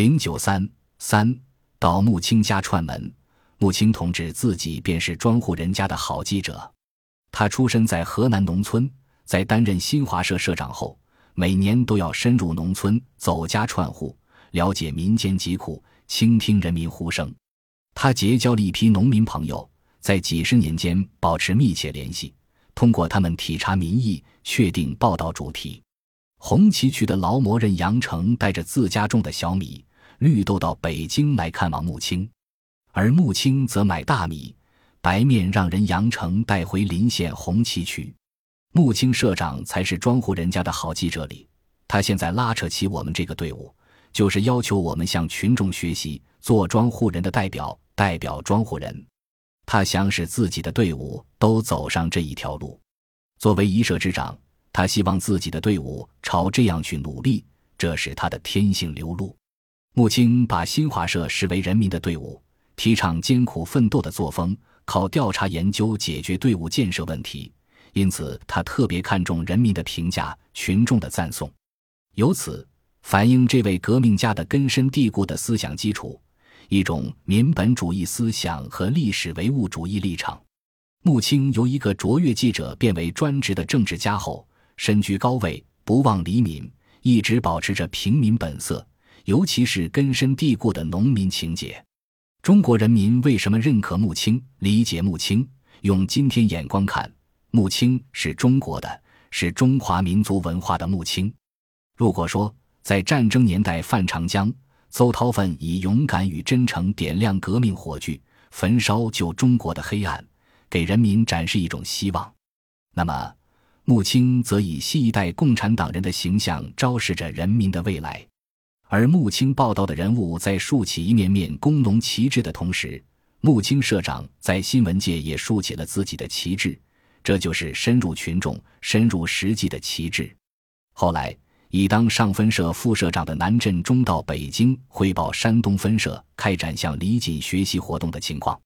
零九三三到穆青家串门，穆青同志自己便是庄户人家的好记者。他出身在河南农村，在担任新华社社长后，每年都要深入农村，走家串户，了解民间疾苦，倾听人民呼声。他结交了一批农民朋友，在几十年间保持密切联系，通过他们体察民意，确定报道主题。红旗渠的劳模任杨成带着自家种的小米、绿豆到北京来看望穆青，而穆青则买大米、白面让人杨成带回临县红旗渠。穆青社长才是庄户人家的好记者里，他现在拉扯起我们这个队伍，就是要求我们向群众学习，做庄户人的代表，代表庄户人。他想使自己的队伍都走上这一条路。作为一社之长。他希望自己的队伍朝这样去努力，这是他的天性流露。穆青把新华社视为人民的队伍，提倡艰苦奋斗的作风，靠调查研究解决队伍建设问题。因此，他特别看重人民的评价、群众的赞颂，由此反映这位革命家的根深蒂固的思想基础——一种民本主义思想和历史唯物主义立场。穆青由一个卓越记者变为专职的政治家后。身居高位，不忘黎民，一直保持着平民本色，尤其是根深蒂固的农民情结。中国人民为什么认可穆青、理解穆青？用今天眼光看，穆青是中国的，是中华民族文化的穆青。如果说在战争年代范长江、邹韬奋以勇敢与真诚点亮革命火炬，焚烧旧中国的黑暗，给人民展示一种希望，那么。穆青则以新一代共产党人的形象昭示着人民的未来，而穆青报道的人物在竖起一面面工农旗帜的同时，穆青社长在新闻界也竖起了自己的旗帜，这就是深入群众、深入实际的旗帜。后来，已当上分社副社长的南振中到北京汇报山东分社开展向李锦学习活动的情况。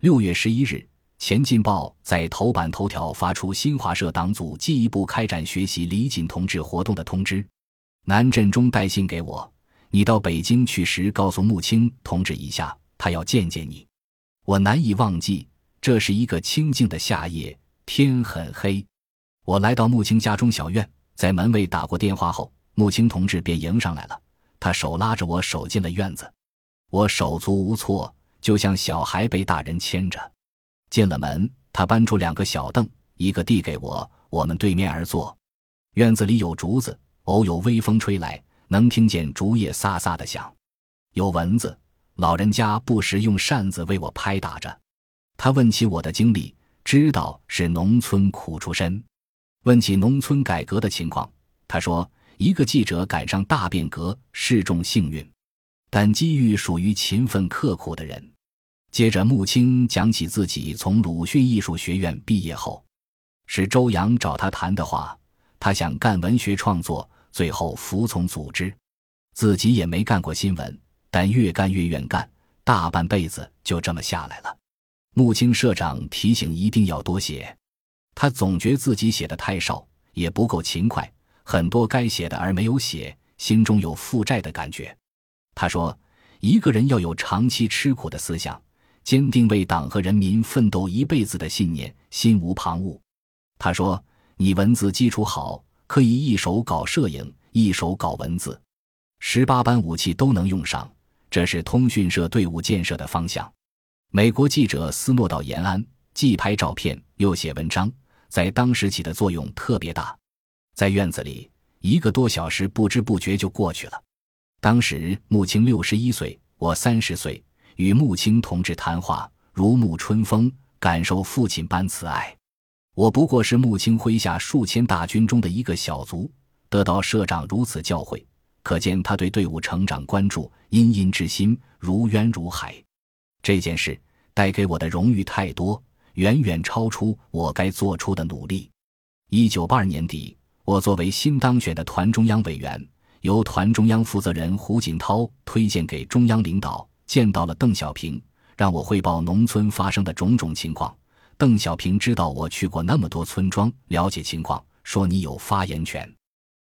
六月十一日。《前进报》在头版头条发出新华社党组进一步开展学习李锦同志活动的通知。南振中带信给我，你到北京去时，告诉穆青同志一下，他要见见你。我难以忘记，这是一个清静的夏夜，天很黑。我来到穆青家中小院，在门卫打过电话后，穆青同志便迎上来了。他手拉着我手进了院子，我手足无措，就像小孩被大人牵着。进了门，他搬出两个小凳，一个递给我，我们对面而坐。院子里有竹子，偶有微风吹来，能听见竹叶飒飒的响。有蚊子，老人家不时用扇子为我拍打着。他问起我的经历，知道是农村苦出身。问起农村改革的情况，他说：“一个记者赶上大变革是种幸运，但机遇属于勤奋刻苦的人。”接着，穆青讲起自己从鲁迅艺术学院毕业后，是周扬找他谈的话。他想干文学创作，最后服从组织，自己也没干过新闻，但越干越愿干，大半辈子就这么下来了。穆青社长提醒一定要多写，他总觉自己写的太少，也不够勤快，很多该写的而没有写，心中有负债的感觉。他说：“一个人要有长期吃苦的思想。”坚定为党和人民奋斗一辈子的信念，心无旁骛。他说：“你文字基础好，可以一手搞摄影，一手搞文字，十八般武器都能用上。这是通讯社队伍建设的方向。”美国记者斯诺到延安，既拍照片又写文章，在当时起的作用特别大。在院子里，一个多小时不知不觉就过去了。当时穆青六十一岁，我三十岁。与穆青同志谈话如沐春风，感受父亲般慈爱。我不过是穆青麾下数千大军中的一个小卒，得到社长如此教诲，可见他对队伍成长关注殷殷之心如渊如海。这件事带给我的荣誉太多，远远超出我该做出的努力。一九八二年底，我作为新当选的团中央委员，由团中央负责人胡锦涛推荐给中央领导。见到了邓小平，让我汇报农村发生的种种情况。邓小平知道我去过那么多村庄，了解情况，说你有发言权。